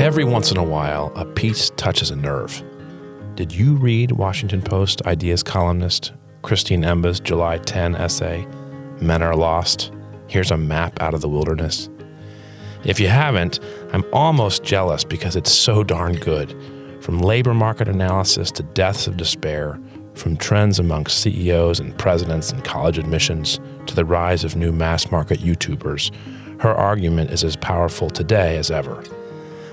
Every once in a while, a piece touches a nerve. Did you read Washington Post Ideas columnist Christine Emba's July 10 essay, Men Are Lost? Here's a map out of the wilderness. If you haven't, I'm almost jealous because it's so darn good. From labor market analysis to deaths of despair, from trends amongst CEOs and presidents and college admissions to the rise of new mass market YouTubers, her argument is as powerful today as ever.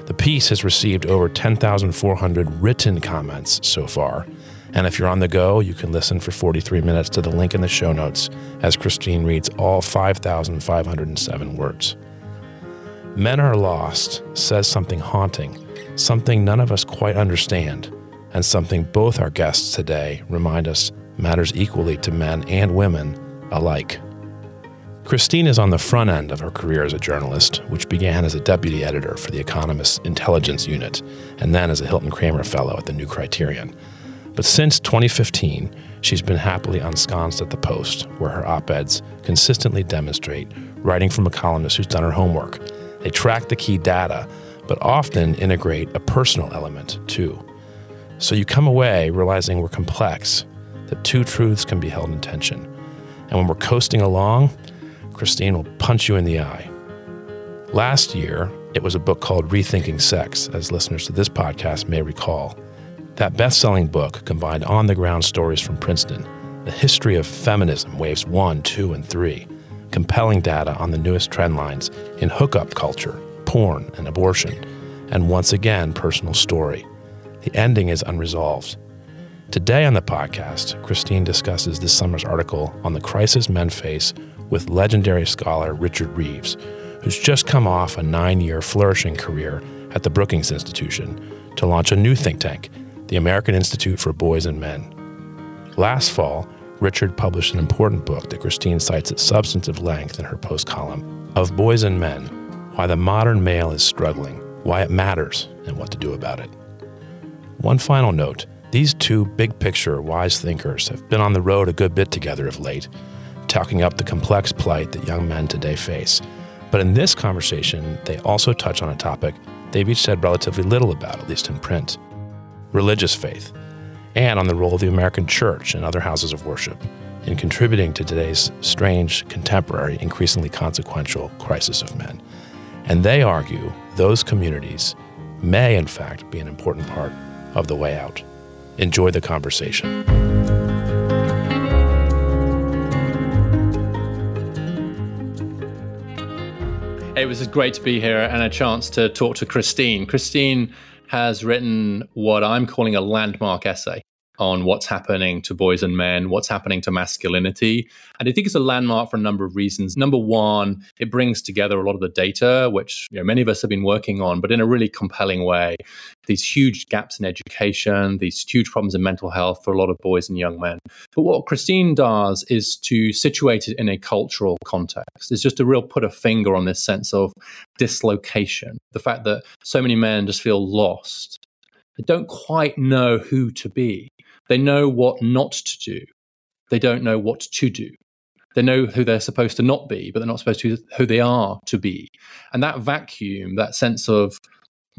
The piece has received over 10,400 written comments so far, and if you're on the go, you can listen for 43 minutes to the link in the show notes as Christine reads all 5,507 words. Men Are Lost says something haunting, something none of us quite understand, and something both our guests today remind us matters equally to men and women alike. Christine is on the front end of her career as a journalist, which began as a deputy editor for The Economist's intelligence unit and then as a Hilton Kramer Fellow at the New Criterion. But since 2015, she's been happily ensconced at the Post, where her op eds consistently demonstrate writing from a columnist who's done her homework they track the key data, but often integrate a personal element too. So you come away realizing we're complex, that two truths can be held in tension. And when we're coasting along, Christine will punch you in the eye. Last year, it was a book called Rethinking Sex, as listeners to this podcast may recall. That best selling book combined on the ground stories from Princeton, the history of feminism, waves one, two, and three, compelling data on the newest trend lines in hookup culture, porn, and abortion, and once again, personal story. The ending is unresolved. Today on the podcast, Christine discusses this summer's article on the crisis men face with legendary scholar Richard Reeves, who's just come off a nine year flourishing career at the Brookings Institution to launch a new think tank, the American Institute for Boys and Men. Last fall, Richard published an important book that Christine cites at substantive length in her post column Of Boys and Men Why the Modern Male is Struggling, Why It Matters, and What to Do About It. One final note these two big picture wise thinkers have been on the road a good bit together of late, talking up the complex plight that young men today face. But in this conversation, they also touch on a topic they've each said relatively little about, at least in print religious faith and on the role of the American church and other houses of worship in contributing to today's strange, contemporary, increasingly consequential crisis of men. And they argue those communities may, in fact, be an important part of the way out. Enjoy the conversation. It was great to be here and a chance to talk to Christine. Christine has written what I'm calling a landmark essay on what's happening to boys and men, what's happening to masculinity. And I think it's a landmark for a number of reasons. Number one, it brings together a lot of the data, which you know, many of us have been working on, but in a really compelling way. These huge gaps in education, these huge problems in mental health for a lot of boys and young men. But what Christine does is to situate it in a cultural context. It's just to real put a finger on this sense of dislocation, the fact that so many men just feel lost. They don't quite know who to be. They know what not to do. They don't know what to do. They know who they're supposed to not be, but they're not supposed to who they are to be. And that vacuum, that sense of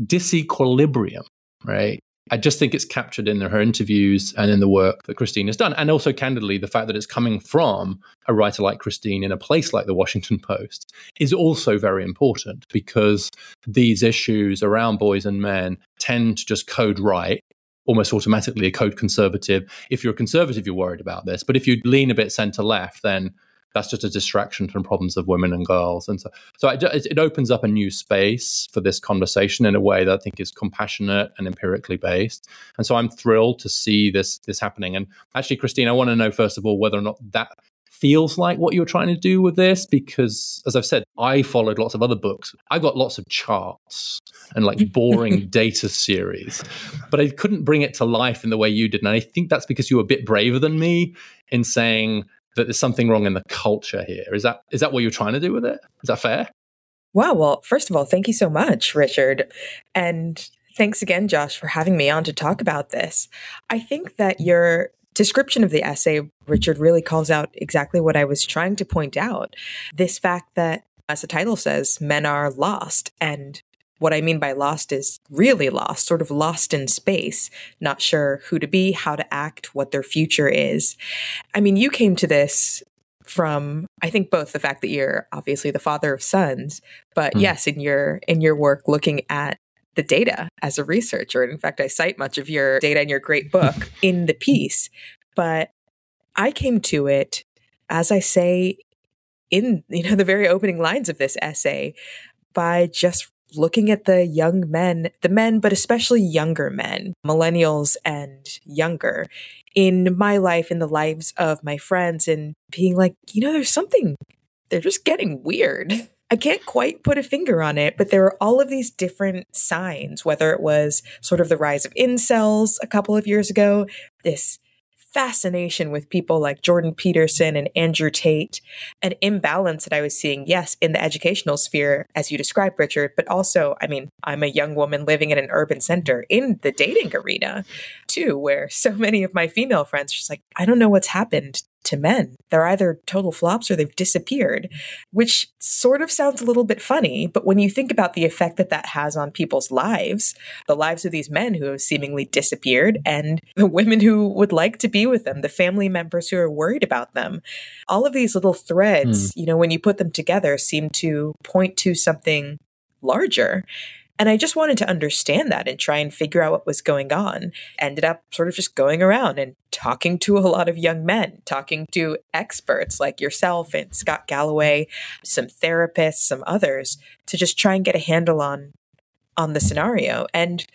disequilibrium, right? I just think it's captured in her interviews and in the work that Christine has done. And also, candidly, the fact that it's coming from a writer like Christine in a place like the Washington Post is also very important because these issues around boys and men tend to just code right almost automatically a code conservative. If you're a conservative, you're worried about this. But if you lean a bit center left, then that's just a distraction from problems of women and girls. And so, so it, it, opens up a new space for this conversation in a way that I think is compassionate and empirically based. And so I'm thrilled to see this this happening. And actually, Christine, I want to know first of all whether or not that feels like what you're trying to do with this because as i've said i followed lots of other books. I got lots of charts and like boring data series but i couldn't bring it to life in the way you did. And i think that's because you were a bit braver than me in saying that there's something wrong in the culture here. Is that is that what you're trying to do with it? Is that fair? Wow. Well first of all thank you so much richard. And Thanks again, Josh, for having me on to talk about this. I think that your description of the essay, Richard really calls out exactly what I was trying to point out this fact that, as the title says, men are lost. And what I mean by lost is really lost, sort of lost in space, not sure who to be, how to act, what their future is. I mean, you came to this from I think both the fact that you're obviously the father of sons, but mm. yes, in your in your work looking at the data as a researcher. And in fact, I cite much of your data in your great book in the piece. But I came to it, as I say in you know the very opening lines of this essay, by just looking at the young men, the men, but especially younger men, millennials and younger, in my life, in the lives of my friends, and being like, you know, there's something, they're just getting weird. I can't quite put a finger on it, but there were all of these different signs, whether it was sort of the rise of incels a couple of years ago, this fascination with people like Jordan Peterson and Andrew Tate, an imbalance that I was seeing, yes, in the educational sphere, as you described, Richard, but also, I mean, I'm a young woman living in an urban center in the dating arena, too, where so many of my female friends are just like, I don't know what's happened to men. They're either total flops or they've disappeared, which sort of sounds a little bit funny. But when you think about the effect that that has on people's lives, the lives of these men who have seemingly disappeared, and the women who would like to be with them, the family members who are worried about them, all of these little threads, mm. you know, when you put them together, seem to point to something larger. And I just wanted to understand that and try and figure out what was going on. Ended up sort of just going around and talking to a lot of young men, talking to experts like yourself and Scott Galloway, some therapists, some others to just try and get a handle on on the scenario. And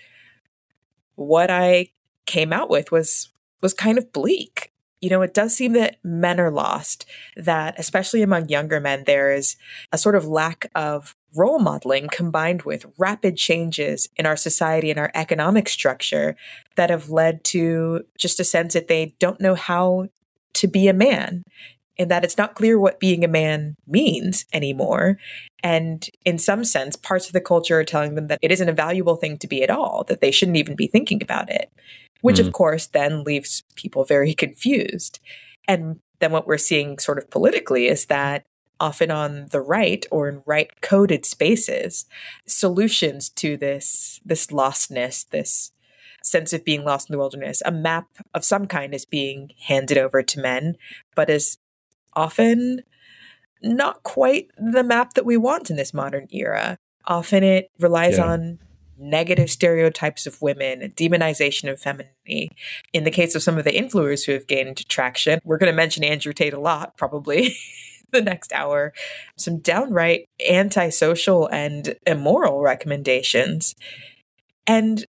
what I came out with was was kind of bleak you know, it does seem that men are lost, that especially among younger men, there is a sort of lack of role modeling combined with rapid changes in our society and our economic structure that have led to just a sense that they don't know how to be a man and that it's not clear what being a man means anymore. And in some sense, parts of the culture are telling them that it isn't a valuable thing to be at all, that they shouldn't even be thinking about it which mm. of course then leaves people very confused. And then what we're seeing sort of politically is that often on the right or in right coded spaces, solutions to this this lostness, this sense of being lost in the wilderness, a map of some kind is being handed over to men, but is often not quite the map that we want in this modern era. Often it relies yeah. on negative stereotypes of women, demonization of femininity. In the case of some of the influencers who have gained traction, we're going to mention Andrew Tate a lot, probably. the next hour, some downright antisocial and immoral recommendations. And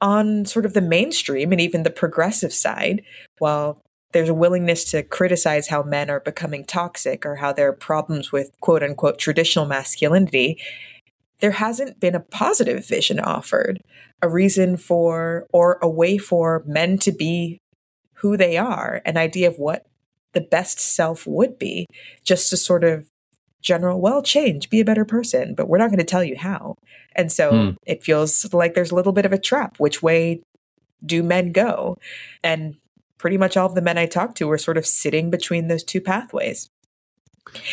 on sort of the mainstream and even the progressive side, while there's a willingness to criticize how men are becoming toxic or how there are problems with quote unquote traditional masculinity, there hasn't been a positive vision offered, a reason for or a way for men to be who they are, an idea of what the best self would be, just to sort of general, well, change, be a better person, but we're not going to tell you how. And so hmm. it feels like there's a little bit of a trap. Which way do men go? And pretty much all of the men I talk to are sort of sitting between those two pathways.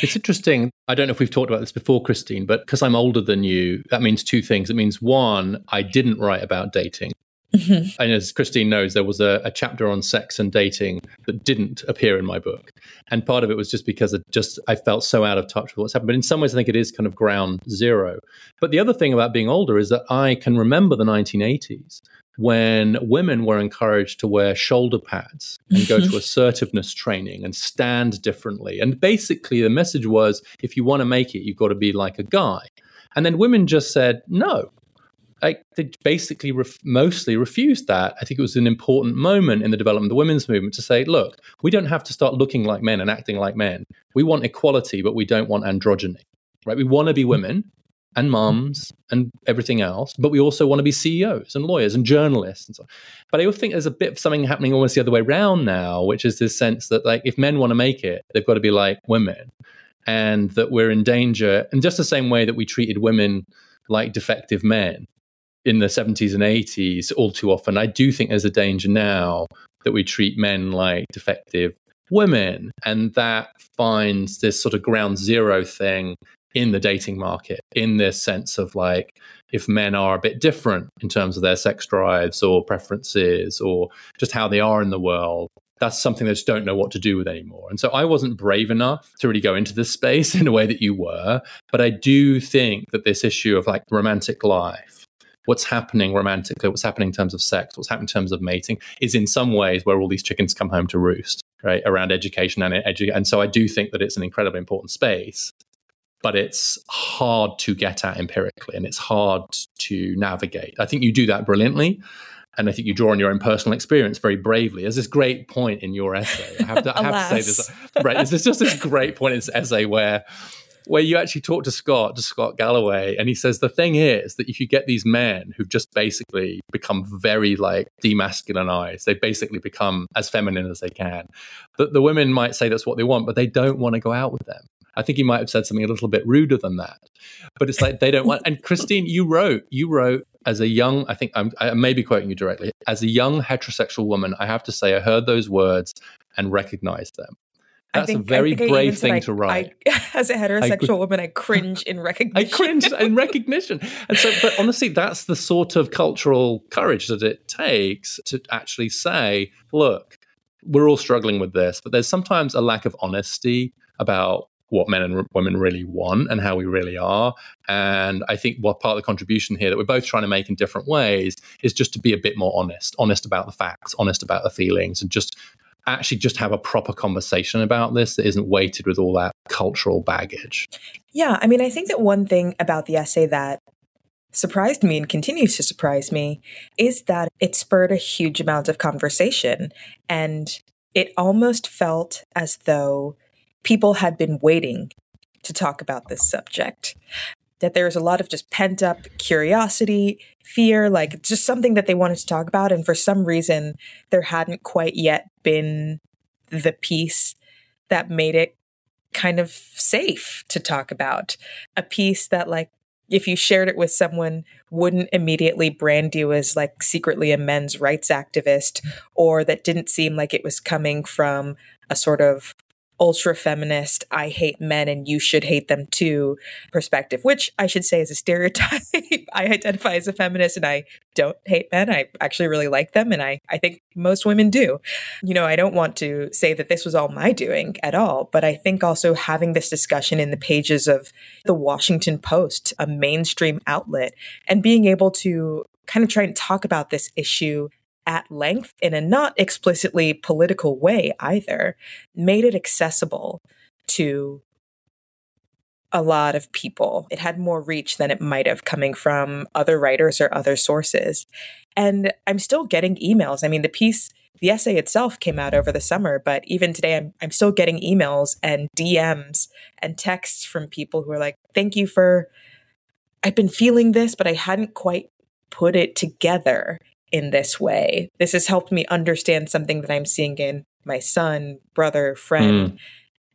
It's interesting. I don't know if we've talked about this before, Christine, but because I'm older than you, that means two things. It means one, I didn't write about dating. Mm-hmm. And as Christine knows, there was a, a, chapter on sex and dating that didn't appear in my book. And part of it was just because it just I felt so out of touch with what's happened. But in some ways, I think it is kind of ground zero. But the other thing about being older is that I can remember the 1980s when women were encouraged to wear shoulder pads and go to assertiveness training and stand differently. And basically, the message was if you want to make it, you've got to be like a guy. And then women just said, no. Like they basically ref- mostly refused that. I think it was an important moment in the development of the women's movement to say, look, we don't have to start looking like men and acting like men. We want equality, but we don't want androgyny. Right? We want to be women, and mm-hmm. moms and everything else, but we also want to be CEOs and lawyers and journalists and so on. But I also think there's a bit of something happening almost the other way around now, which is this sense that like if men want to make it, they've got to be like women. And that we're in danger in just the same way that we treated women like defective men in the 70s and 80s all too often. I do think there's a danger now that we treat men like defective women. And that finds this sort of ground zero thing in the dating market in this sense of like if men are a bit different in terms of their sex drives or preferences or just how they are in the world that's something they just don't know what to do with anymore. And so I wasn't brave enough to really go into this space in a way that you were. But I do think that this issue of like romantic life, what's happening romantically, what's happening in terms of sex, what's happening in terms of mating, is in some ways where all these chickens come home to roost, right? Around education and edu- and so I do think that it's an incredibly important space. But it's hard to get at empirically and it's hard to navigate. I think you do that brilliantly and I think you draw on your own personal experience very bravely. There's this great point in your essay. I have to, I have to say this. Right, there's just this great point in this essay where where you actually talk to Scott, to Scott Galloway, and he says the thing is that if you get these men who've just basically become very like demasculinized, they basically become as feminine as they can. That the women might say that's what they want, but they don't want to go out with them. I think he might have said something a little bit ruder than that. But it's like they don't want. And Christine, you wrote, you wrote as a young, I think I'm, I may be quoting you directly, as a young heterosexual woman, I have to say I heard those words and recognized them. That's think, a very brave thing I, to write. I, as a heterosexual I, woman, I cringe in recognition. I cringe in recognition. And so, but honestly, that's the sort of cultural courage that it takes to actually say, look, we're all struggling with this, but there's sometimes a lack of honesty about what men and women really want and how we really are. And I think what part of the contribution here that we're both trying to make in different ways is just to be a bit more honest, honest about the facts, honest about the feelings, and just actually just have a proper conversation about this that isn't weighted with all that cultural baggage. Yeah, I mean, I think that one thing about the essay that surprised me and continues to surprise me is that it spurred a huge amount of conversation and it almost felt as though people had been waiting to talk about this subject. That there was a lot of just pent up curiosity, fear, like just something that they wanted to talk about. And for some reason, there hadn't quite yet been the piece that made it kind of safe to talk about. A piece that, like, if you shared it with someone, wouldn't immediately brand you as like secretly a men's rights activist, or that didn't seem like it was coming from a sort of ultra feminist, I hate men and you should hate them too perspective, which I should say is a stereotype. I identify as a feminist and I don't hate men. I actually really like them and I, I think most women do. You know, I don't want to say that this was all my doing at all, but I think also having this discussion in the pages of the Washington Post, a mainstream outlet, and being able to kind of try and talk about this issue at length in a not explicitly political way either, made it accessible to a lot of people. It had more reach than it might have coming from other writers or other sources. And I'm still getting emails. I mean, the piece, the essay itself came out over the summer, but even today, I'm, I'm still getting emails and DMs and texts from people who are like, thank you for, I've been feeling this, but I hadn't quite put it together in this way. This has helped me understand something that I'm seeing in my son, brother, friend. Mm.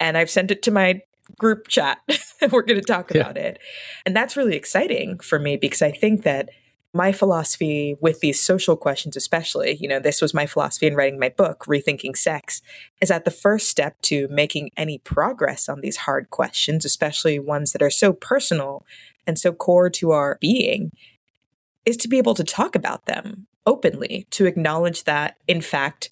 And I've sent it to my group chat. We're going to talk yeah. about it. And that's really exciting for me because I think that my philosophy with these social questions, especially, you know, this was my philosophy in writing my book, Rethinking Sex, is that the first step to making any progress on these hard questions, especially ones that are so personal and so core to our being, is to be able to talk about them openly, to acknowledge that, in fact,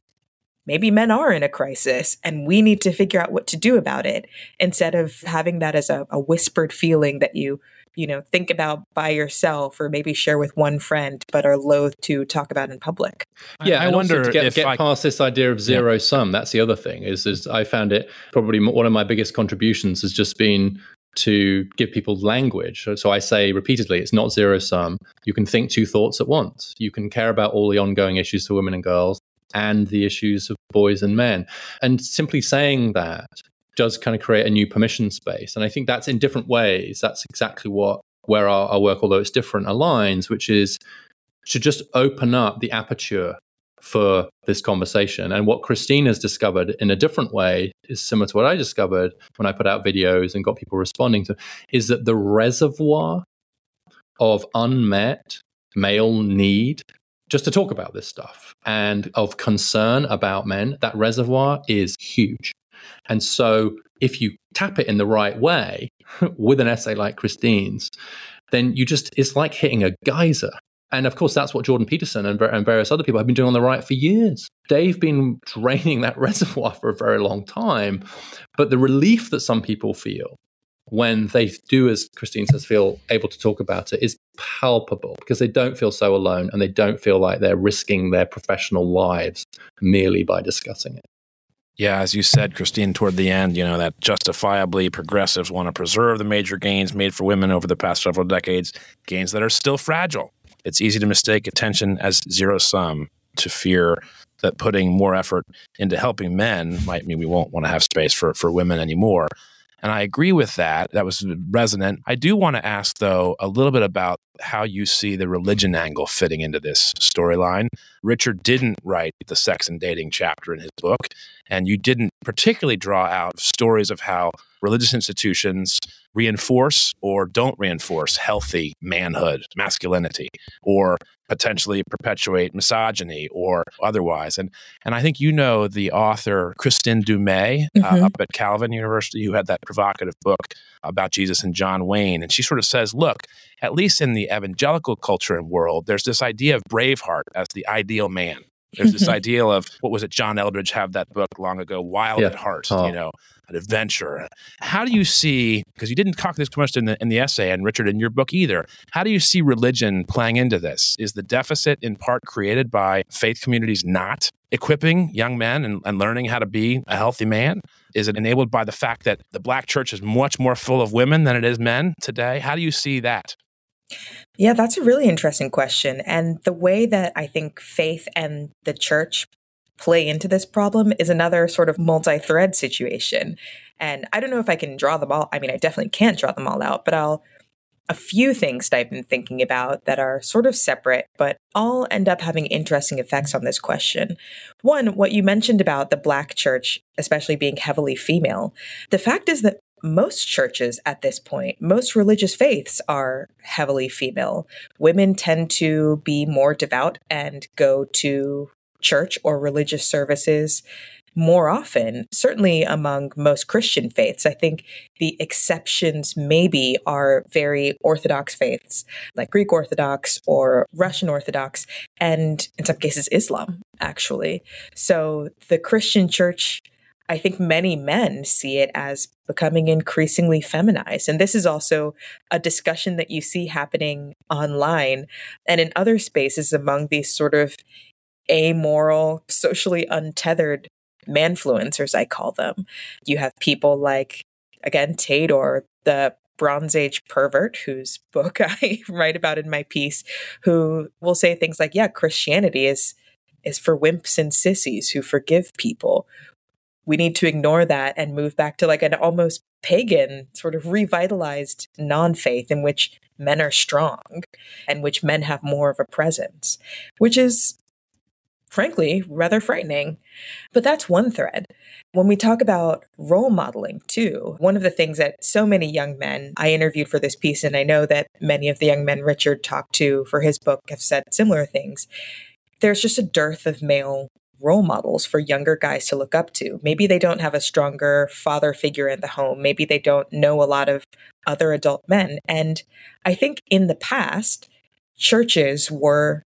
maybe men are in a crisis and we need to figure out what to do about it instead of having that as a, a whispered feeling that you you know think about by yourself or maybe share with one friend but are loath to talk about in public yeah i, I wonder to get, get I, past this idea of zero yeah. sum that's the other thing is is i found it probably one of my biggest contributions has just been to give people language. So I say repeatedly, it's not zero sum. You can think two thoughts at once. You can care about all the ongoing issues for women and girls and the issues of boys and men. And simply saying that does kind of create a new permission space. And I think that's in different ways. That's exactly what where our, our work, although it's different, aligns, which is to just open up the aperture for this conversation. And what Christine has discovered in a different way is similar to what I discovered when I put out videos and got people responding to is that the reservoir of unmet male need just to talk about this stuff and of concern about men, that reservoir is huge. And so if you tap it in the right way with an essay like Christine's, then you just, it's like hitting a geyser. And of course, that's what Jordan Peterson and, and various other people have been doing on the right for years. They've been draining that reservoir for a very long time. But the relief that some people feel when they do, as Christine says, feel able to talk about it is palpable because they don't feel so alone and they don't feel like they're risking their professional lives merely by discussing it. Yeah, as you said, Christine, toward the end, you know, that justifiably progressives want to preserve the major gains made for women over the past several decades, gains that are still fragile. It's easy to mistake attention as zero sum, to fear that putting more effort into helping men might mean we won't want to have space for, for women anymore. And I agree with that. That was resonant. I do want to ask, though, a little bit about how you see the religion angle fitting into this storyline. Richard didn't write the sex and dating chapter in his book, and you didn't particularly draw out stories of how religious institutions reinforce or don't reinforce healthy manhood, masculinity, or potentially perpetuate misogyny or otherwise. And and I think you know the author Kristin Du Mez uh, mm-hmm. uh, up at Calvin University who had that provocative book about Jesus and John Wayne. And she sort of says, look, at least in the evangelical culture and world, there's this idea of Braveheart as the ideal man. There's this mm-hmm. ideal of what was it? John Eldredge had that book long ago, Wild yeah. at Heart. Oh. You know, an adventure. How do you see? Because you didn't talk this too much in the in the essay, and Richard in your book either. How do you see religion playing into this? Is the deficit in part created by faith communities not equipping young men and, and learning how to be a healthy man? Is it enabled by the fact that the black church is much more full of women than it is men today? How do you see that? Yeah, that's a really interesting question. And the way that I think faith and the church play into this problem is another sort of multi thread situation. And I don't know if I can draw them all. I mean, I definitely can't draw them all out, but I'll a few things that I've been thinking about that are sort of separate, but all end up having interesting effects on this question. One, what you mentioned about the Black church, especially being heavily female. The fact is that most churches at this point, most religious faiths are heavily female. Women tend to be more devout and go to church or religious services more often, certainly among most Christian faiths. I think the exceptions maybe are very Orthodox faiths, like Greek Orthodox or Russian Orthodox, and in some cases, Islam, actually. So the Christian church I think many men see it as becoming increasingly feminized. And this is also a discussion that you see happening online and in other spaces among these sort of amoral, socially untethered manfluencers, I call them. You have people like, again, Tador, the Bronze Age pervert, whose book I write about in my piece, who will say things like, yeah, Christianity is is for wimps and sissies who forgive people we need to ignore that and move back to like an almost pagan, sort of revitalized non faith in which men are strong and which men have more of a presence, which is frankly rather frightening. But that's one thread. When we talk about role modeling, too, one of the things that so many young men I interviewed for this piece, and I know that many of the young men Richard talked to for his book have said similar things, there's just a dearth of male role models for younger guys to look up to. Maybe they don't have a stronger father figure in the home. Maybe they don't know a lot of other adult men. And I think in the past, churches were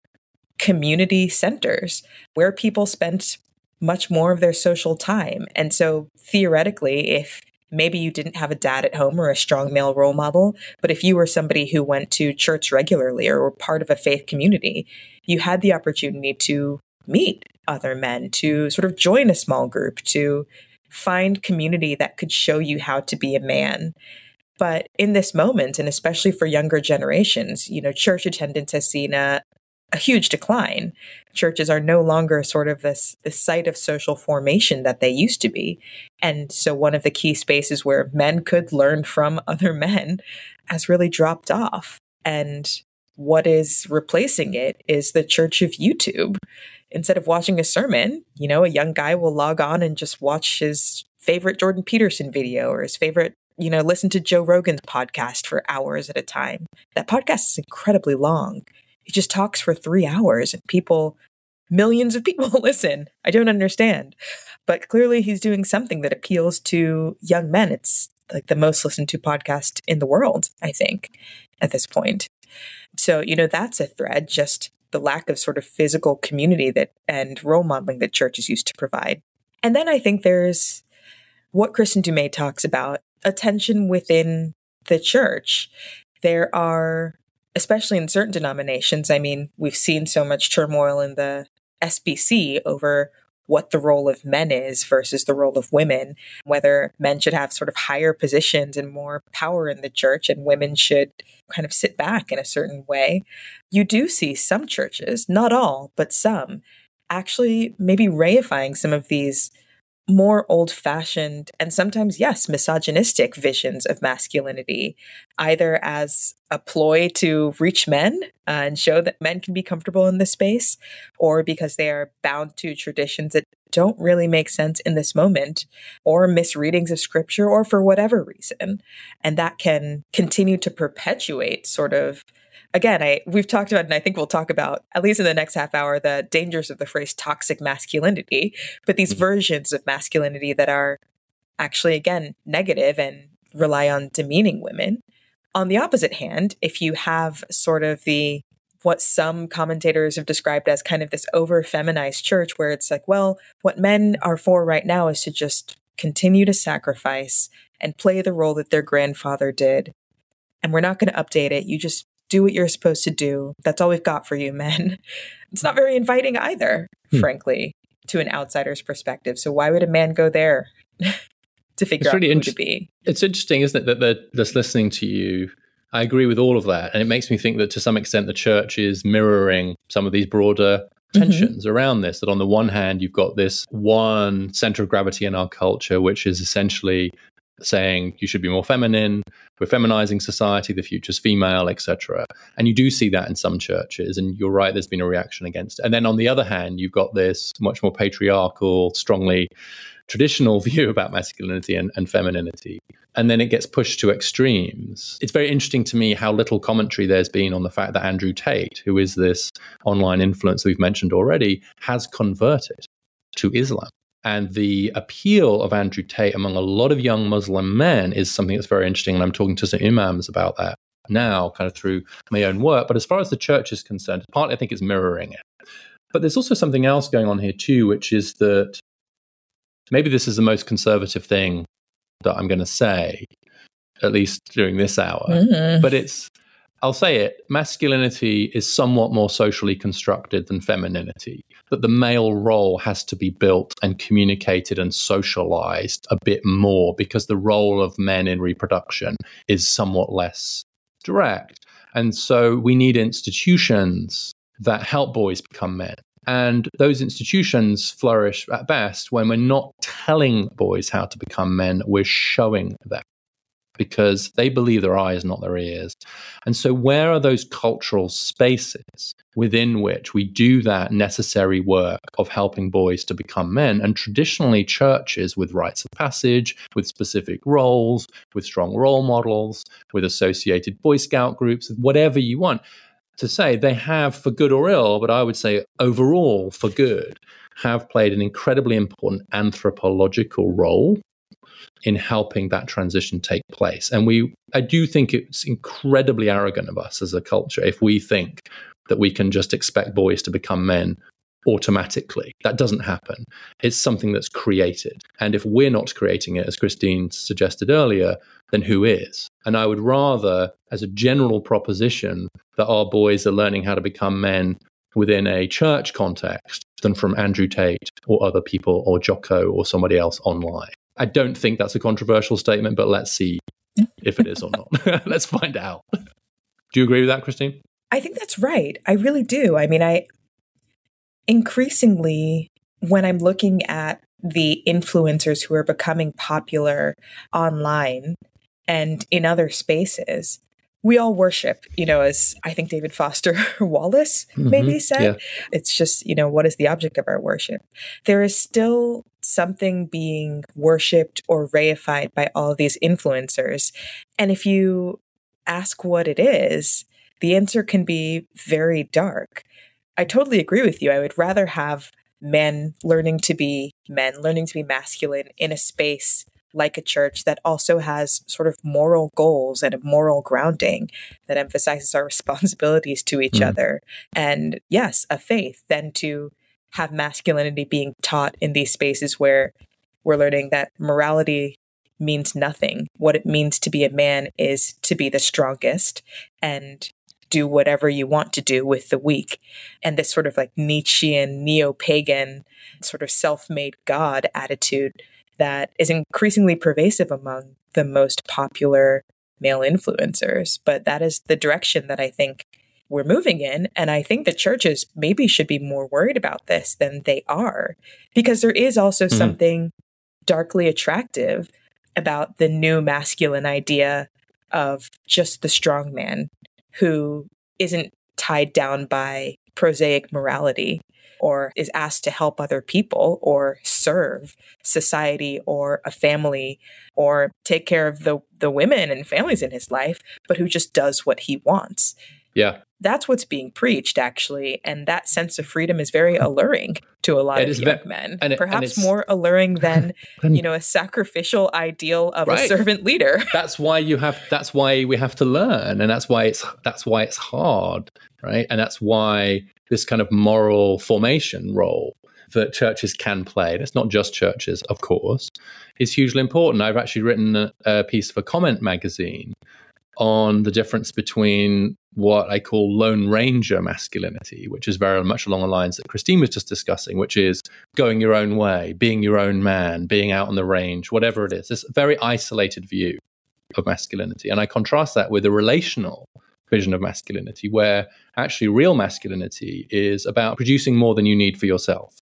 community centers where people spent much more of their social time. And so theoretically, if maybe you didn't have a dad at home or a strong male role model, but if you were somebody who went to church regularly or were part of a faith community, you had the opportunity to meet other men, to sort of join a small group, to find community that could show you how to be a man. But in this moment, and especially for younger generations, you know, church attendance has seen a, a huge decline. Churches are no longer sort of this, this site of social formation that they used to be. And so one of the key spaces where men could learn from other men has really dropped off. And what is replacing it is the church of YouTube instead of watching a sermon, you know, a young guy will log on and just watch his favorite Jordan Peterson video or his favorite, you know, listen to Joe Rogan's podcast for hours at a time. That podcast is incredibly long. He just talks for three hours and people, millions of people listen. I don't understand. but clearly he's doing something that appeals to young men. It's like the most listened to podcast in the world, I think, at this point. So, you know, that's a thread, just the lack of sort of physical community that and role modeling that churches used to provide. And then I think there's what Kristin Du Mez talks about, a tension within the church. There are, especially in certain denominations, I mean, we've seen so much turmoil in the SBC over what the role of men is versus the role of women, whether men should have sort of higher positions and more power in the church and women should kind of sit back in a certain way. You do see some churches, not all, but some, actually maybe reifying some of these more old fashioned and sometimes, yes, misogynistic visions of masculinity, either as a ploy to reach men uh, and show that men can be comfortable in this space, or because they are bound to traditions that don't really make sense in this moment, or misreadings of scripture, or for whatever reason. And that can continue to perpetuate sort of again, I we've talked about, and I think we'll talk about at least in the next half hour, the dangers of the phrase toxic masculinity. But these mm-hmm. versions of masculinity that are actually again negative and rely on demeaning women. On the opposite hand, if you have sort of the what some commentators have described as kind of this over feminized church where it's like, well, what men are for right now is to just continue to sacrifice and play the role that their grandfather did. And we're not going to update it. You just do what you're supposed to do. That's all we've got for you, men. It's not very inviting either, hmm. frankly, to an outsider's perspective. So why would a man go there to figure it's out really who to be? It's interesting, isn't it, that they're just listening to you. I agree with all of that. And it makes me think that to some extent the church is mirroring some of these broader mm-hmm. tensions mm-hmm. around this. That on the one hand, you've got this one center of gravity in our culture, which is essentially saying you should be more feminine we're feminizing society the future's female etc and you do see that in some churches and you're right there's been a reaction against it. And then on the other hand you've got this much more patriarchal strongly traditional view about masculinity and, and femininity. And then it gets pushed to extremes. It's very interesting to me how little commentary there's been on the fact that andrew tate who is this online influencer we've mentioned already has converted to islam and the appeal of Andrew Tate among a lot of young Muslim men is something that's very interesting. And I'm talking to some imams about that now, kind of through my own work. But as far as the church is concerned, partly I think it's mirroring it. But there's also something else going on here too, which is that maybe this is the most conservative thing that I'm going to say, at least during this hour. Mm-hmm. But it's I'll say it masculinity is somewhat more socially constructed than femininity, that the male role has to be built and communicated and socialized a bit more because the role of men in reproduction is somewhat less direct. And so we need institutions that help boys become men. And those institutions flourish at best when we're not telling boys how to become men, we're showing them because they believe their eyes, not their ears. And so, where are those cultural spaces within which we do that necessary work of helping boys to become men? And traditionally, churches with rites of passage, with specific roles, with strong role models, with associated Boy Scout groups, whatever you want to say, they have, for good or ill, but I would say overall for good, have played an incredibly important anthropological role in helping that transition take place. And we, I do think it's incredibly arrogant of us as a culture if we think that we can just expect boys to become men automatically. That doesn't happen. It's something that's created. And if we're not creating it, as Christine suggested earlier, then who is? And I would rather, as a general proposition, that our boys are learning how to become men within a church context than from Andrew Tate or other people or Jocko or somebody else online. I don't think that's a controversial statement, but let's see if it is or not. let's find out. Do you agree with that, Christine? I think that's right. I really do. I mean, I increasingly, when I'm looking at the influencers who are becoming popular online and in other spaces, we all worship, you know, as I think David Foster Wallace mm-hmm. maybe said. Yeah. It's just, you know, what is the object of our worship? There is still something being worshipped or reified by all these influencers. And if you ask what it is, the answer can be very dark. I totally agree with you. I would rather have men learning to be men, learning to be masculine in a space like a church that also has sort of moral goals and a moral grounding that emphasizes our responsibilities to each mm. other. And yes, a faith, then to have masculinity being taught in these spaces where we're learning that morality means nothing. What it means to be a man is to be the strongest and do whatever you want to do with the weak. And this sort of like Nietzschean, neo pagan, sort of self made God attitude that is increasingly pervasive among the most popular male influencers. But that is the direction that I think we're moving in. And I think the churches maybe should be more worried about this than they are, because there is also mm-hmm. something darkly attractive about the new masculine idea of just the strong man who isn't tied down by prosaic morality or is asked to help other people or serve society or a family or take care of the the women and families in his life but who just does what he wants yeah that's what's being preached actually and that sense of freedom is very alluring to a lot it of young ve- men. and it, perhaps and more alluring than you know a sacrificial ideal of right. a servant leader. That's why you have that's why we have to learn and that's why it's that's why it's hard right? And that's why this kind of moral formation role that churches can play that's not just churches of course is hugely important. I've actually written a, a piece for comment magazine on the difference between what I call Lone Ranger masculinity, which is very much along the lines that Christine was just discussing, which is going your own way, being your own man, being out on the range, whatever it is. This very isolated view of masculinity. And I contrast that with a relational vision of masculinity, where actually real masculinity is about producing more than you need for yourself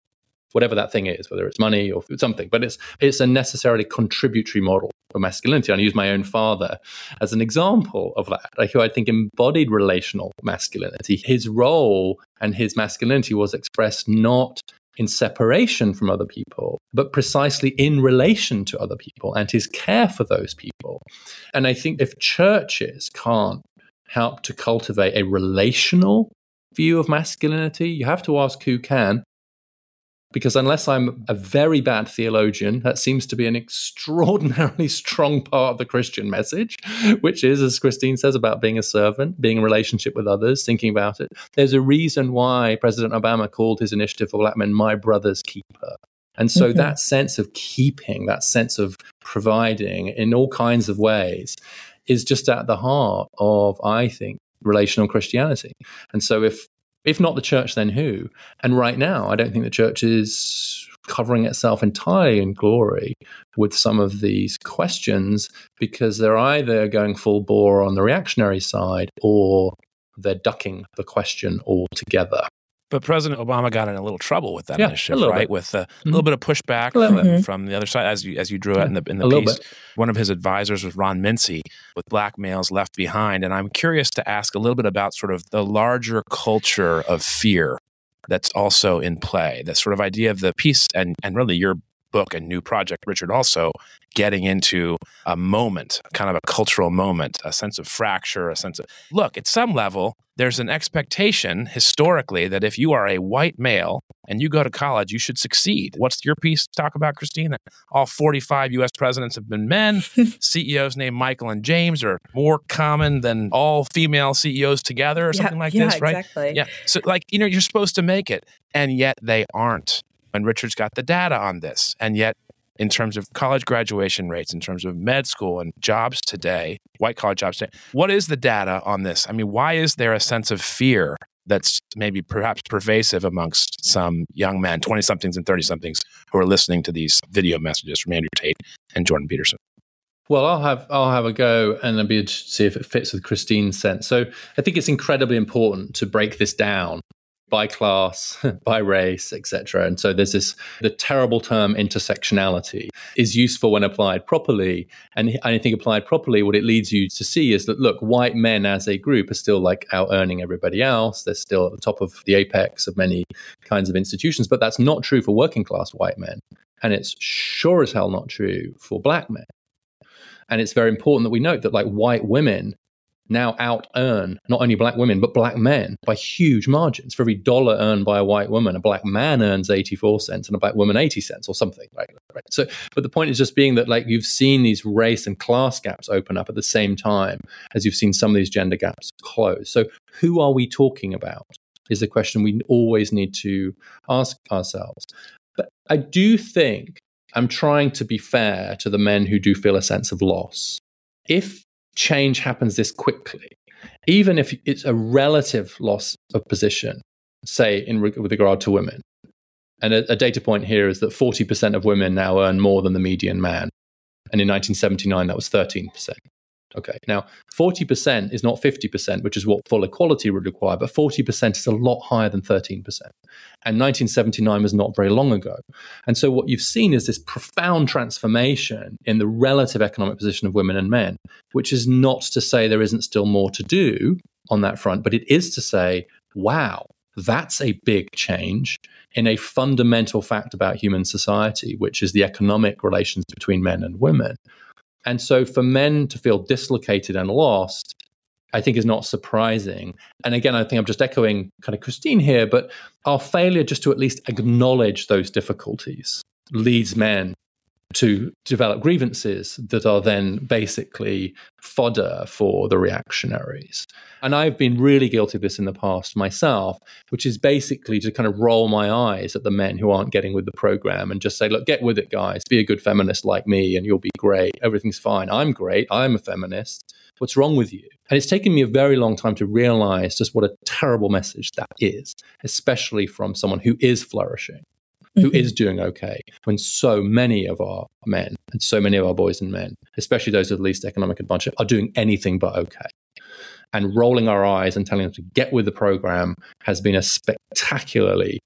whatever that thing is, whether it's money or something. But it's it's a necessarily contributory model for masculinity. And I use my own father as an example of that, who I think embodied relational masculinity. His role and his masculinity was expressed not in separation from other people, but precisely in relation to other people and his care for those people. And I think if churches can't help to cultivate a relational view of masculinity, you have to ask who can because unless I'm a very bad theologian, that seems to be an extraordinarily strong part of the Christian message, which is, as Christine says, about being a servant, being in relationship with others, thinking about it. There's a reason why President Obama called his initiative for black men my brother's keeper. And so mm-hmm. that sense of keeping, that sense of providing in all kinds of ways is just at the heart of, I think, relational Christianity. And so if if not the church, then who? And right now, I don't think the church is covering itself entirely in glory with some of these questions because they're either going full bore on the reactionary side or they're ducking the question altogether. But President Obama got in a little trouble with that yeah, initiative, right? Bit. With a mm-hmm. little bit of pushback from, from, the other side, as you as you drew out in the in the piece. One of his advisors was Ron Mincy with Black Males Left Behind, and I'm curious to ask a little bit about sort of the larger culture of fear that's also in play. That sort of idea of the piece, and and really your book and new project, Richard, also getting into a moment, kind of a cultural moment, a sense of fracture, a sense of look, at some level, there's an expectation historically that if you are a white male and you go to college, you should succeed. What's your piece talk about, Christine? That all 45 US presidents have been men. CEOs named Michael and James are more common than all female CEOs together or yeah, something like yeah, this, right? Exactly. Yeah. So, like, you know, you're supposed to make it, and yet they aren't. And Richard's got the data on this. And yet, in terms of college graduation rates, in terms of med school and jobs today, white collar jobs today, what is the data on this? I mean, why is there a sense of fear that's maybe perhaps pervasive amongst some young men, 20 somethings and 30 somethings, who are listening to these video messages from Andrew Tate and Jordan Peterson? Well, I'll have I'll have a go and I'll be to see if it fits with Christine's sense. So I think it's incredibly important to break this down by class, by race, etc. And so there's this the terrible term intersectionality is useful when applied properly. And I think applied properly, what it leads you to see is that look, white men as a group are still like out earning everybody else. They're still at the top of the apex of many kinds of institutions, but that's not true for working class white men. And it's sure as hell not true for black men. And it's very important that we note that like white women now out earn not only black women, but black men by huge margins. For every dollar earned by a white woman, a black man earns 84 cents and a black woman 80 cents or something. Right? right. So, but the point is just being that like you've seen these race and class gaps open up at the same time as you've seen some of these gender gaps close. So, who are we talking about? Is the question we always need to ask ourselves. But I do think I'm trying to be fair to the men who do feel a sense of loss. If change happens this quickly, even if it's a relative loss of position, say in with regard to women. And a, a data point here is that 40% of women now earn more than the median man. And in 1979, that was 13%. Okay. Now, 40% is not 50%, which is what full equality would require, but 40% is a lot higher than 13%. And 1979 was not very long ago. And so what you've seen is this profound transformation in the relative economic position of women and men, which is not to say there isn't still more to do on that front, but it is to say, wow, that's a big change in a fundamental fact about human society, which is the economic relations between men and women. And so for men to feel dislocated and lost, I think is not surprising. And again, I think I'm just echoing kind of Christine here, but our failure just to at least acknowledge those difficulties leads men to develop grievances that are then basically fodder for the reactionaries. And I've been really guilty of this in the past myself, which is basically to kind of roll my eyes at the men who aren't getting with the program and just say, look, get with it, guys. Be a good feminist like me and you'll be great. Everything's fine. I'm great. I'm a feminist. What's wrong with you? And it's taken me a very long time to realize just what a terrible message that is, especially from someone who is flourishing who mm-hmm. is doing okay when so many of our men and so many of our boys and men, especially those with least economic advantage, are doing anything but okay. And rolling our eyes and telling them to get with the program has been a spectacularly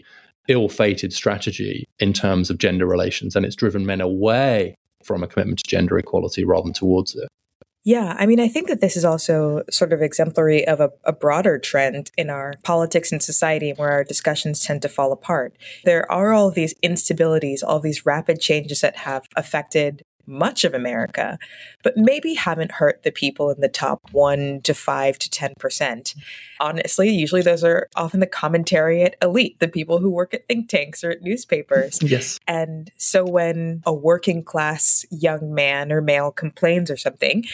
ill fated strategy in terms of gender relations. And it's driven men away from a commitment to gender equality rather than towards it. Yeah, I mean, I think that this is also sort of exemplary of a, a, broader trend in our politics and society where our discussions tend to fall apart. There are all these instabilities, all these rapid changes that have affected much of America, but maybe haven't hurt the people in the top one to five to 10%. Honestly, usually those are often the commentariat elite, the people who work at think tanks or at newspapers. Yes. And so when a working class young man or male complains or something,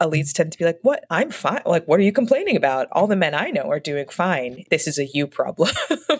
elites tend to be like, What? I'm fine. Like, what are you complaining about? All the men I know are doing fine. This is a you problem,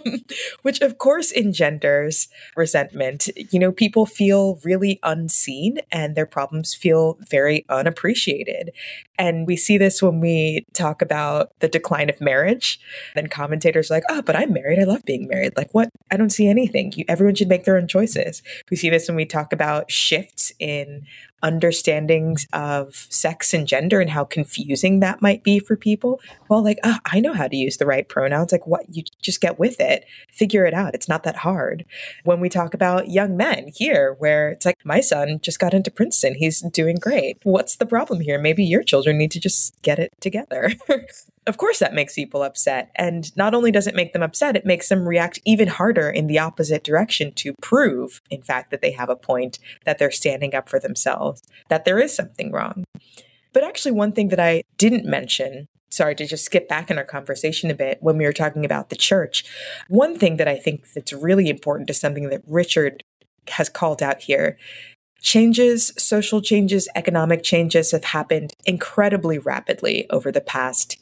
which of course engenders resentment. You know, people feel really unseen and their problems feel very unappreciated. And we see this when we talk about the decline of marriage. Then commentators are like, Oh, but I'm married. I love being married. Like, what? I don't see anything. You, everyone should make their own choices. We see this when we talk about shifts in understandings of sex and gender and how confusing that might be for people. Well, like, oh, I know how to use the right pronouns. Like, what? You just get with it, figure it out. It's not that hard. When we talk about young men here, where it's like, my son just got into Princeton, he's doing great. What's the problem here? Maybe your children need to just get it together. of course that makes people upset. And not only does it make them upset, it makes them react even harder in the opposite direction to prove, in fact, that they have a point, that they're standing up for themselves, that there is something wrong. But actually, one thing that I didn't mention sorry to just skip back in our conversation a bit when we were talking about the church. One thing that I think that's really important is something that Richard has called out here. Changes, social changes, economic changes have happened incredibly rapidly over the past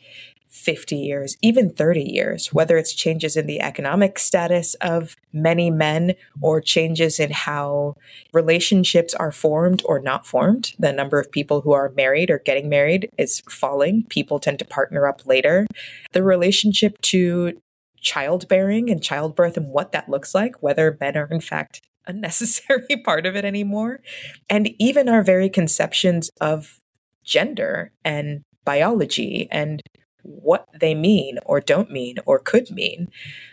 50 years, even 30 years, whether it's changes in the economic status of many men or changes in how relationships are formed or not formed. The number of people who are married or getting married is falling. People tend to partner up later. The relationship to childbearing and childbirth and what that looks like, whether men are in fact a necessary part of it anymore, and even our very conceptions of gender and biology and what they mean or don't mean or could mean.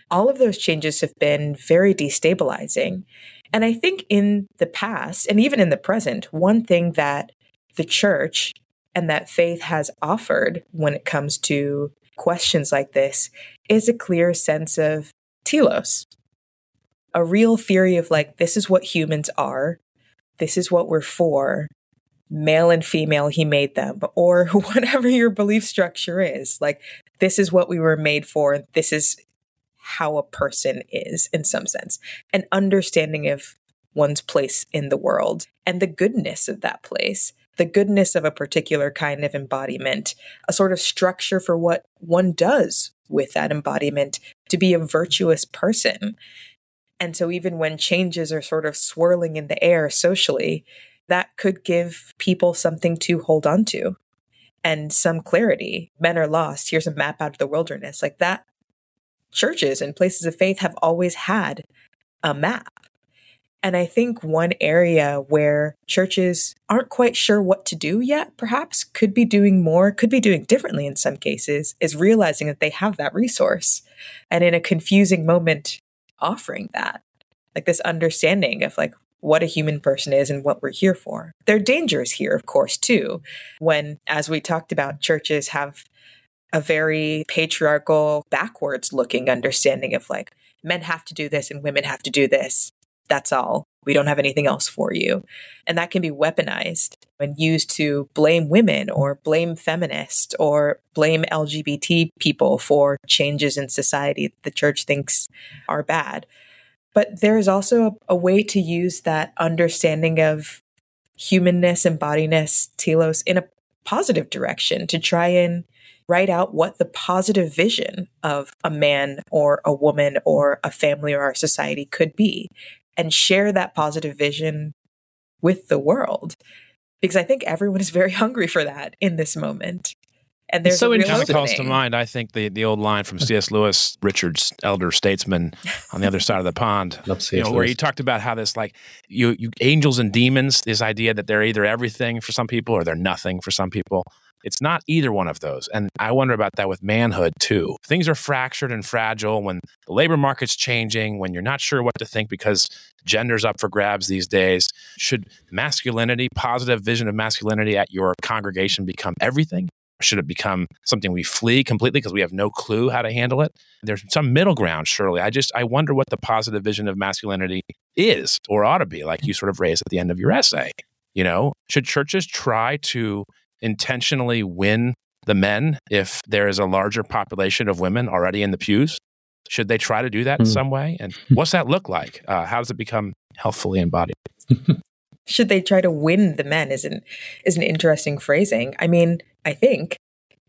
All of those changes have been very destabilizing. And I think in the past, and even in the present, one thing that the church and that faith has offered when it comes to questions like this is a clear sense of telos, a real theory of like, this is what humans are, this is what we're for, male and female, he made them, or whatever your belief structure is. Like, this is what we were made for. This is how a person is in some sense. An understanding of one's place in the world and the goodness of that place, the goodness of a particular kind of embodiment, a sort of structure for what one does with that embodiment to be a virtuous person. And so, even when changes are sort of swirling in the air socially, that could give people something to hold on to and some clarity. Men are lost. Here's a map out of the wilderness. Like that, churches and places of faith have always had a map. And I think one area where churches aren't quite sure what to do yet, perhaps could be doing more, could be doing differently in some cases, is realizing that they have that resource. And in a confusing moment, offering that, like this understanding of like what a human person is and what we're here for. There are dangers here, of course, too, when, as we talked about, churches have a very patriarchal, backwards looking understanding of like men have to do this and women have to do this. That's all. We don't have anything else for you. And that can be weaponized and used to blame women or blame feminists or blame LGBT people for changes in society that the church thinks are bad. But there is also a, a way to use that understanding of humanness and bodiness, telos, in a positive direction to try and write out what the positive vision of a man or a woman or a family or our society could be and share that positive vision with the world. Because I think everyone is very hungry for that in this moment. And there's so interesting. calls to mind, I think the the old line from C.S. Lewis, Richard's elder statesman on the other side of the pond, you know, where he talked about how this like you, you angels and demons, this idea that they're either everything for some people or they're nothing for some people. It's not either one of those. And I wonder about that with manhood too. Things are fractured and fragile when the labor market's changing, when you're not sure what to think because gender's up for grabs these days. Should masculinity, positive vision of masculinity at your congregation become everything? Should it become something we flee completely because we have no clue how to handle it? There's some middle ground, surely. I just I wonder what the positive vision of masculinity is or ought to be, like you sort of raised at the end of your essay. You know, should churches try to intentionally win the men if there is a larger population of women already in the pews? Should they try to do that in hmm. some way? And what's that look like? Uh, how does it become healthfully embodied? Should they try to win the men? Is an is an interesting phrasing. I mean, I think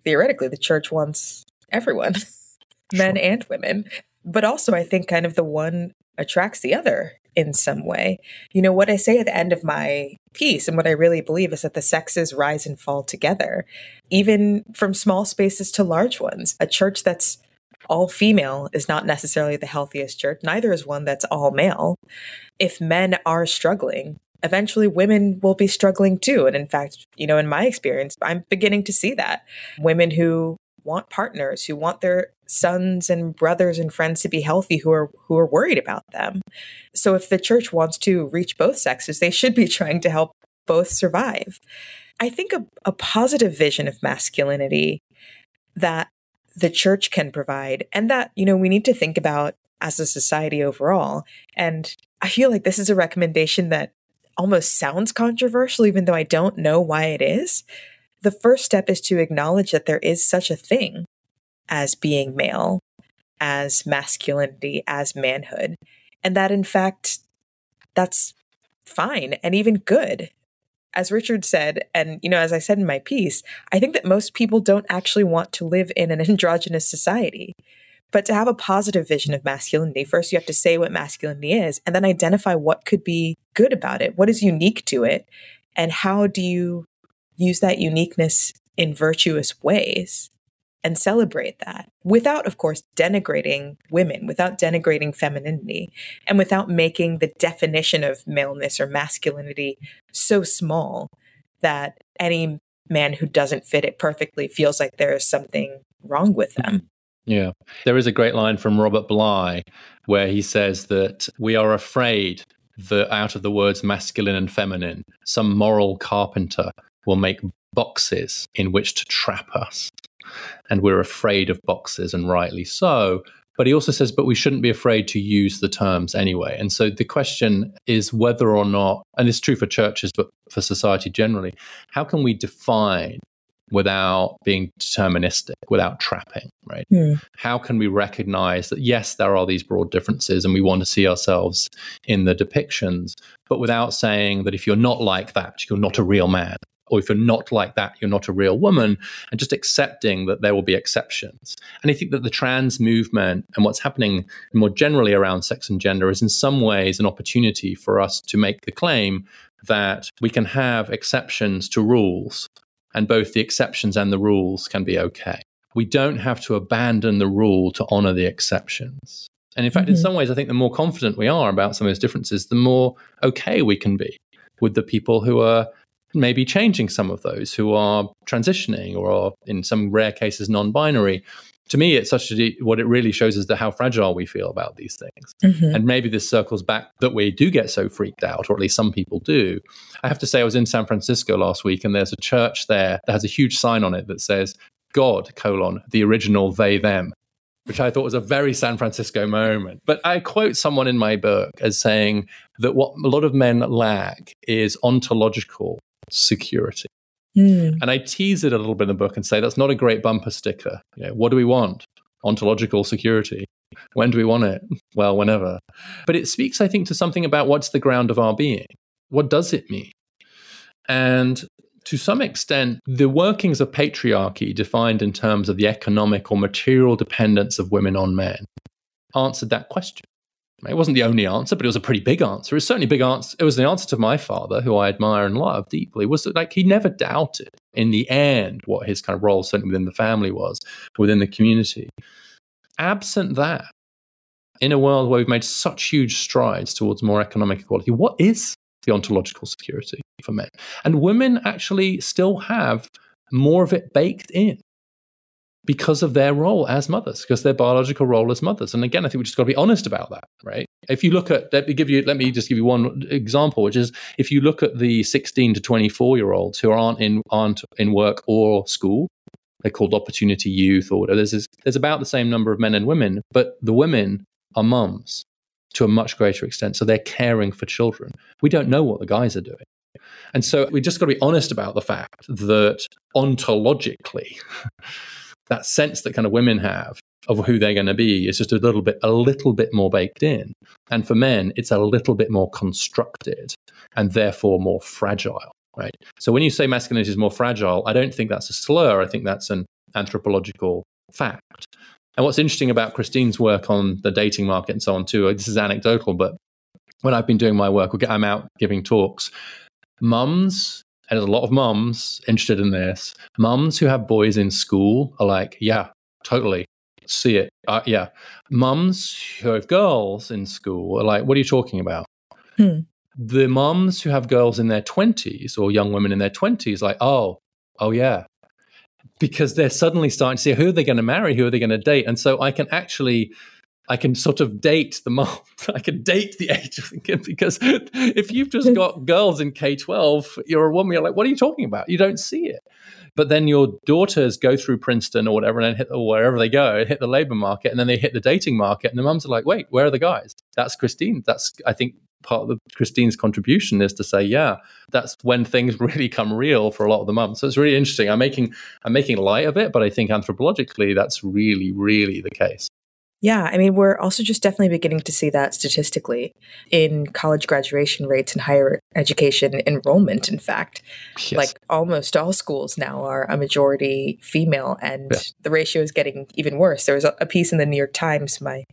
theoretically the church wants everyone, men sure. and women. But also, I think kind of the one attracts the other in some way. You know, what I say at the end of my piece and what I really believe is that the sexes rise and fall together, even from small spaces to large ones. A church that's all female is not necessarily the healthiest church, neither is one that's all male. If men are struggling, eventually women will be struggling too. And in fact, you know, in my experience, I'm beginning to see that women who want partners, who want their sons and brothers and friends to be healthy who are who are worried about them. So if the church wants to reach both sexes, they should be trying to help both survive. I think a, a positive vision of masculinity that the church can provide and that, you know, we need to think about as a society overall. And I feel like this is a recommendation that almost sounds controversial, even though I don't know why it is. The first step is to acknowledge that there is such a thing as being male, as masculinity, as manhood, and that in fact, that's fine and even good. As Richard said, and you know, as I said in my piece, I think that most people don't actually want to live in an androgynous society. But to have a positive vision of masculinity, first you have to say what masculinity is and then identify what could be good about it, what is unique to it, and how do you use that uniqueness in virtuous ways and celebrate that without, of course, denigrating women, without denigrating femininity, and without making the definition of maleness or masculinity so small that any man who doesn't fit it perfectly feels like there is something wrong with them. Yeah. There is a great line from Robert Bly where he says that we are afraid that out of the words masculine and feminine, some moral carpenter will make boxes in which to trap us. And we're afraid of boxes, and rightly so. But he also says, but we shouldn't be afraid to use the terms anyway. And so the question is whether or not, and it's true for churches, but for society generally, how can we define without being deterministic, without trapping, right? Hmm. How can we recognize that, yes, there are these broad differences and we want to see ourselves in the depictions, but without saying that if you're not like that, you're not a real man, or if you're not like that, you're not a real woman, and just accepting that there will be exceptions. And I think that the trans movement and what's happening more generally around sex and gender is in some ways an opportunity for us to make the claim that we can have exceptions to rules and both the exceptions and the rules can be okay. We don't have to abandon the rule to honor the exceptions. And in fact, mm-hmm. in some ways, I think the more confident we are about some of those differences, the more okay we can be with the people who are maybe changing some of those, who are transitioning or are, in some rare cases, non binary, to me, it's such a, what it really shows is the how fragile we feel about these things. Mm-hmm. And maybe this circles back that we do get so freaked out, or at least some people do. I have to say, I was in San Francisco last week, and there's a church there that has a huge sign on it that says God colon the original they them, which I thought was a very San Francisco moment. But I quote someone in my book as saying that what a lot of men lack is ontological security. Mm. And I tease it a little bit in the book and say that's not a great bumper sticker. You know, what do we want? Ontological security. When do we want it? Well, whenever. But it speaks, I think, to something about what's the ground of our being. What does it mean? And to some extent, the workings of patriarchy, defined in terms of the economic or material dependence of women on men, answered that question. It wasn't the only answer, but it was a pretty big answer. It was certainly a big answer. It was the answer to my father, who I admire and love deeply. Was that like he never doubted in the end what his kind of role, certainly within the family, was within the community. Absent that, in a world where we've made such huge strides towards more economic equality, what is the ontological security for men? And women actually still have more of it baked in because of their role as mothers, because their biological role as mothers. And again, I think we just got to be honest about that, right? If you look at, let me give you, let me just give you one example, which is if you look at the 16 to 24 year olds who aren't in aren't in work or school, they're called opportunity youth or whatever. There's there's about the same number of men and women, but the women are mums to a much greater extent, so they're caring for children. We don't know what the guys are doing. And so we just got to be honest about the fact that ontologically, that sense that kind of women have of who they're going to be is just a little bit a little bit more baked in. And for men it's a little bit more constructed and therefore more fragile right? So when you say masculinity is more fragile i don't think that's a slur. I think that's an anthropological fact. And what's interesting about christine's work on the dating market and so on too this is anecdotal but when i've been doing my work i'm out giving talks. Mums and there's a lot of mums interested in this. Mums who have boys in school are like, yeah, totally see it. Uh, yeah. Mums who have girls in school are like, what are you talking about? Hmm. The mums who have girls in their 20s or young women in their 20s, like, oh, oh, yeah. Because they're suddenly starting to see who are they going to marry, who are they going to date. And so I can actually I can sort of date the month. I can date the age of the kid because if you've just got girls in K 12, you're a woman, you're like, what are you talking about? You don't see it. But then your daughters go through Princeton or whatever and then hit, or wherever they go, hit the labor market, and then they hit the dating market. And the mums are like, wait, where are the guys? That's Christine. That's, I think, part of the, Christine's contribution is to say, yeah, that's when things really come real for a lot of the mums. So it's really interesting. I'm making I'm making light of it, but I think anthropologically that's really, really the case. Yeah, I mean, we're also just definitely beginning to see that statistically in college graduation rates and higher education enrollment. In fact, yes. like almost all schools now are a majority female, and yeah. the ratio is getting even worse. There was a piece in the New York Times, my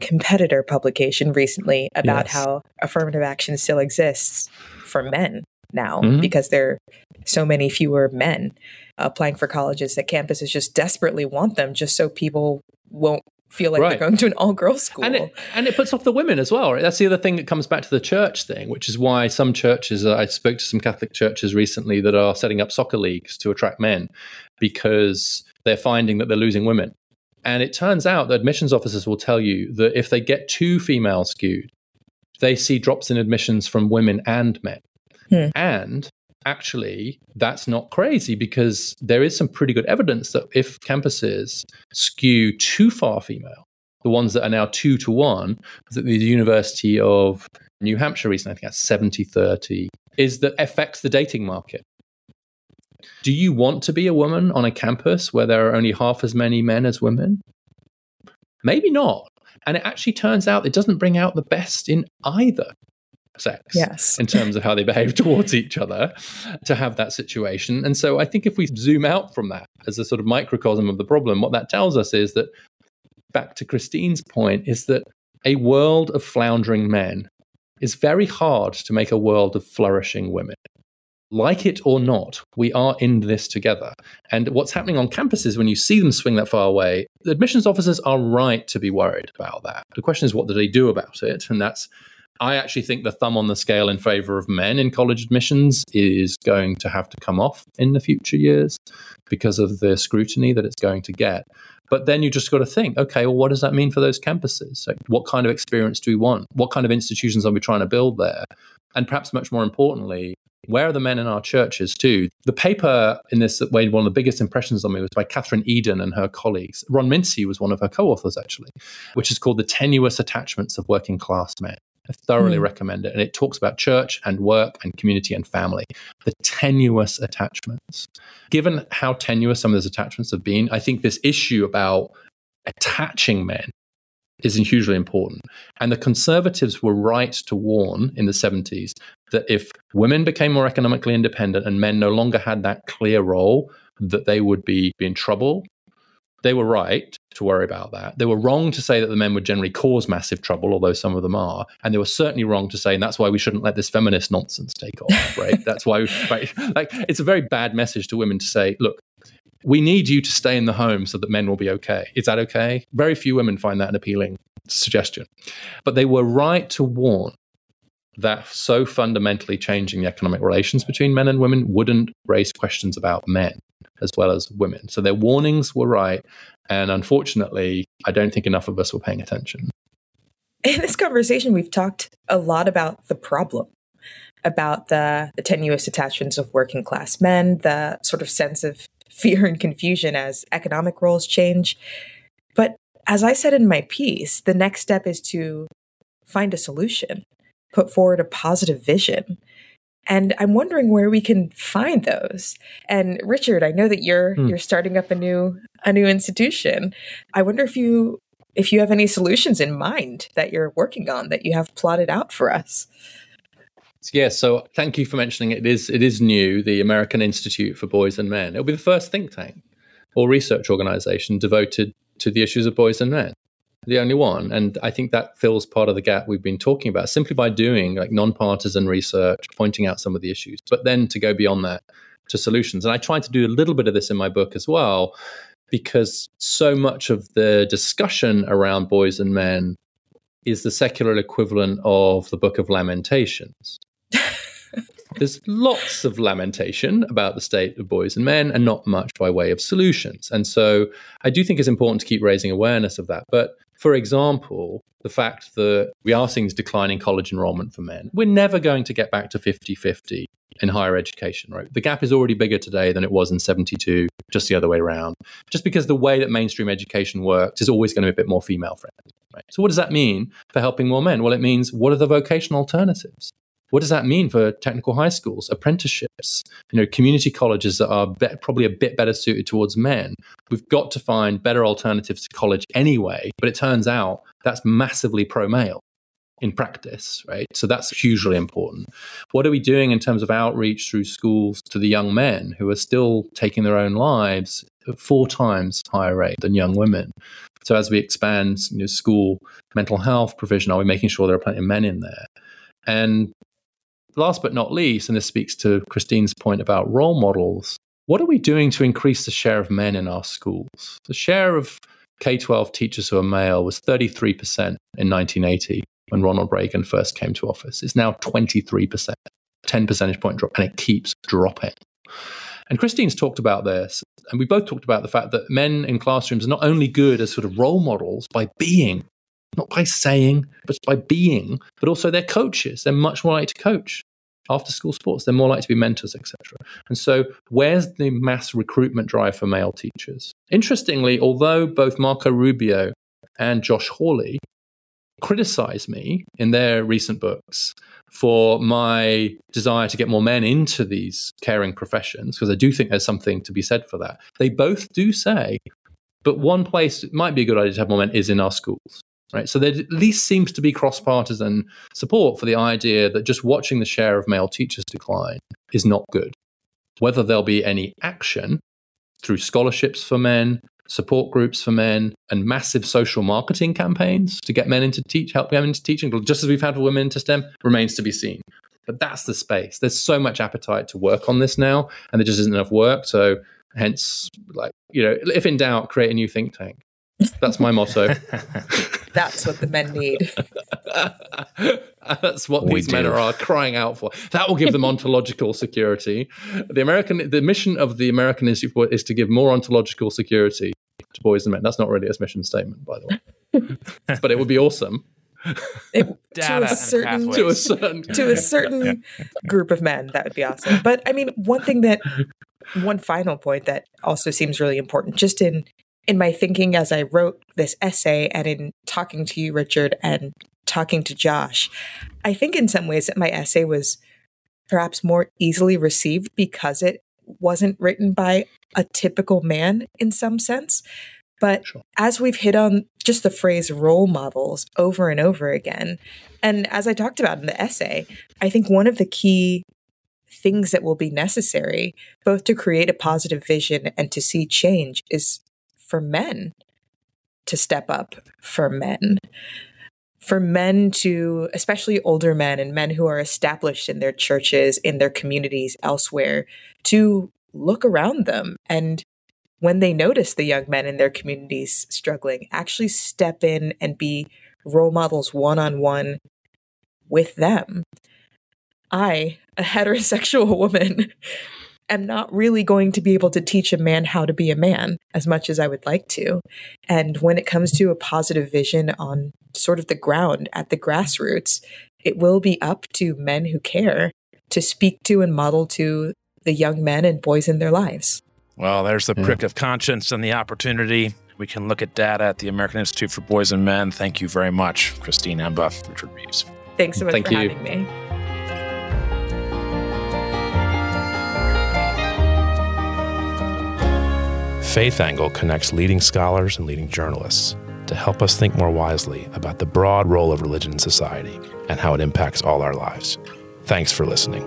competitor publication, recently about yes. how affirmative action still exists for men now mm-hmm. because there are so many fewer men applying for colleges that campuses just desperately want them just so people won't feel like right. they're going to an all girls school. And it, and it puts off the women as well, right? That's the other thing that comes back to the church thing, which is why some churches, uh, I spoke to some Catholic churches recently that are setting up soccer leagues to attract men because they're finding that they're losing women. And it turns out that admissions officers will tell you that if they get too female skewed, they see drops in admissions from women and men. Hmm. And actually that's not crazy because there is some pretty good evidence that if campuses skew too far female, the ones that are now two to one, at the University of New Hampshire recently, I think that's 70 30, is that affects the dating market. Do you want to be a woman on a campus where there are only half as many men as women? Maybe not. And it actually turns out it doesn't bring out the best in either sex yes. in terms of how they behave towards each other to have that situation. And so I think if we zoom out from that as a sort of microcosm of the problem, what that tells us is that, back to Christine's point, is that a world of floundering men is very hard to make a world of flourishing women. Like it or not, we are in this together. And what's happening on campuses when you see them swing that far away, the admissions officers are right to be worried about that. The question is, what do they do about it? And that's I actually think the thumb on the scale in favor of men in college admissions is going to have to come off in the future years because of the scrutiny that it's going to get. But then you just got to think, okay, well, what does that mean for those campuses? Like, what kind of experience do we want? What kind of institutions are we trying to build there? And perhaps much more importantly, where are the men in our churches too? The paper in this that made one of the biggest impressions on me was by Kathryn Edin and her colleagues. Ron Mincy was one of her co-authors actually, which is called The Tenuous Attachments of Working Class Men. I thoroughly mm. recommend it. And it talks about church and work and community and family, the tenuous attachments. Given how tenuous some of those attachments have been, I think this issue about attaching men is hugely important. And the conservatives were right to warn in the 70s that if women became more economically independent and men no longer had that clear role, that they would be, be in trouble they were right to worry about that. They were wrong to say that the men would generally cause massive trouble, although some of them are. And they were certainly wrong to say, and that's why we shouldn't let this feminist nonsense take off, right? that's why, right? Like, it's a very bad message to women to say, look, we need you to stay in the home so that men will be okay. Is that okay? Very few women find that an appealing suggestion. But they were right to warn that so fundamentally changing the economic relations between men and women wouldn't raise questions about men as well as women. So their warnings were right. And unfortunately, I don't think enough of us were paying attention. In this conversation, we've talked a lot about the problem, about the, the tenuous attachments of working class men, the sort of sense of fear and confusion as economic roles change. But as I said in my piece, the next step is to find a solution, put forward a positive vision, and I'm wondering where we can find those. And Richard, I know that you're hmm. you're starting up a new a new institution. I wonder if you if you have any solutions in mind that you're working on that you have plotted out for us. Yeah, so thank you for mentioning it. It is it is new, the American Institute for Boys and Men. It'll be the first think tank or research organization devoted to the issues of boys and men the only one. And I think that fills part of the gap we've been talking about simply by doing like nonpartisan research, pointing out some of the issues, but then to go beyond that to solutions. And I tried to do a little bit of this in my book as well, because so much of the discussion around boys and men is the secular equivalent of the book of Lamentations. There's lots of lamentation about the state of boys and men, and not much by way of solutions. And so I do think it's important to keep raising awareness of that. But for example, the fact that we are seeing declining college enrollment for men, we're never going to get back to 50 50 in higher education, right? The gap is already bigger today than it was in 72, just the other way around. Just because the way that mainstream education works is always going to be a bit more female friendly, right? So, what does that mean for helping more men? Well, it means what are the vocational alternatives? What does that mean for technical high schools, apprenticeships, you know, community colleges that are be- probably a bit better suited towards men? We've got to find better alternatives to college anyway, but it turns out that's massively pro male in practice, right? So that's hugely important. What are we doing in terms of outreach through schools to the young men who are still taking their own lives at four times higher rate than young women? So as we expand you know, school mental health provision, are we making sure there are plenty of men in there? And last but not least, and this speaks to Christine's point about role models, what are we doing to increase the share of men in our schools? The share of K 12 teachers who are male was 33% in 1980 when Ronald Reagan first came to office. It's now 23%, 10 percentage point drop, and it keeps dropping. And Christine's talked about this, and we both talked about the fact that men in classrooms are not only good as sort of role models by being not by saying, but by being, but also they're coaches. They're much more likely to coach after school sports. They're more likely to be mentors, etc. And so, where's the mass recruitment drive for male teachers? Interestingly, although both Marco Rubio and Josh Hawley criticize me in their recent books for my desire to get more men into these caring professions, because I do think there's something to be said for that. They both do say, but one place it might be a good idea to have more men is in our schools. Right. So there at least seems to be cross partisan support for the idea that just watching the share of male teachers decline is not good. Whether there'll be any action through scholarships for men, support groups for men, and massive social marketing campaigns to get men into teach, help into teaching, just as we've had for women into STEM, remains to be seen. But that's the space. There's so much appetite to work on this now, and there just isn't enough work. So, hence, like you know, if in doubt, create a new think tank. That's my motto. That's what the men need. That's what we these do. men are, are crying out for. That will give them ontological security. The American, the mission of the American Institute is to give more ontological security to boys and men. That's not really a mission statement, by the way, but it would be awesome. It, to, a certain, to a certain to a certain group of men, that would be awesome. But I mean, one thing that one final point that also seems really important, just in in my thinking as I wrote this essay and in talking to you, Richard, and talking to Josh, I think in some ways that my essay was perhaps more easily received because it wasn't written by a typical man in some sense. But sure. as we've hit on just the phrase role models over and over again, and as I talked about in the essay, I think one of the key things that will be necessary, both to create a positive vision and to see change, is for men to step up for men. For men to, especially older men and men who are established in their churches, in their communities elsewhere, to look around them and when they notice the young men in their communities struggling, actually step in and be role models one on one with them. I, a heterosexual woman, am not really going to be able to teach a man how to be a man as much as I would like to. And when it comes to a positive vision on sort of the ground at the grassroots, it will be up to men who care to speak to and model to the young men and boys in their lives. Well, there's the hmm. prick of conscience and the opportunity. We can look at data at the American Institute for Boys and Men. Thank you very much, Christine Emba, Richard Reeves. Thanks so much Thank for you. having me. Faith Angle connects leading scholars and leading journalists to help us think more wisely about the broad role of religion in society and how it impacts all our lives. Thanks for listening.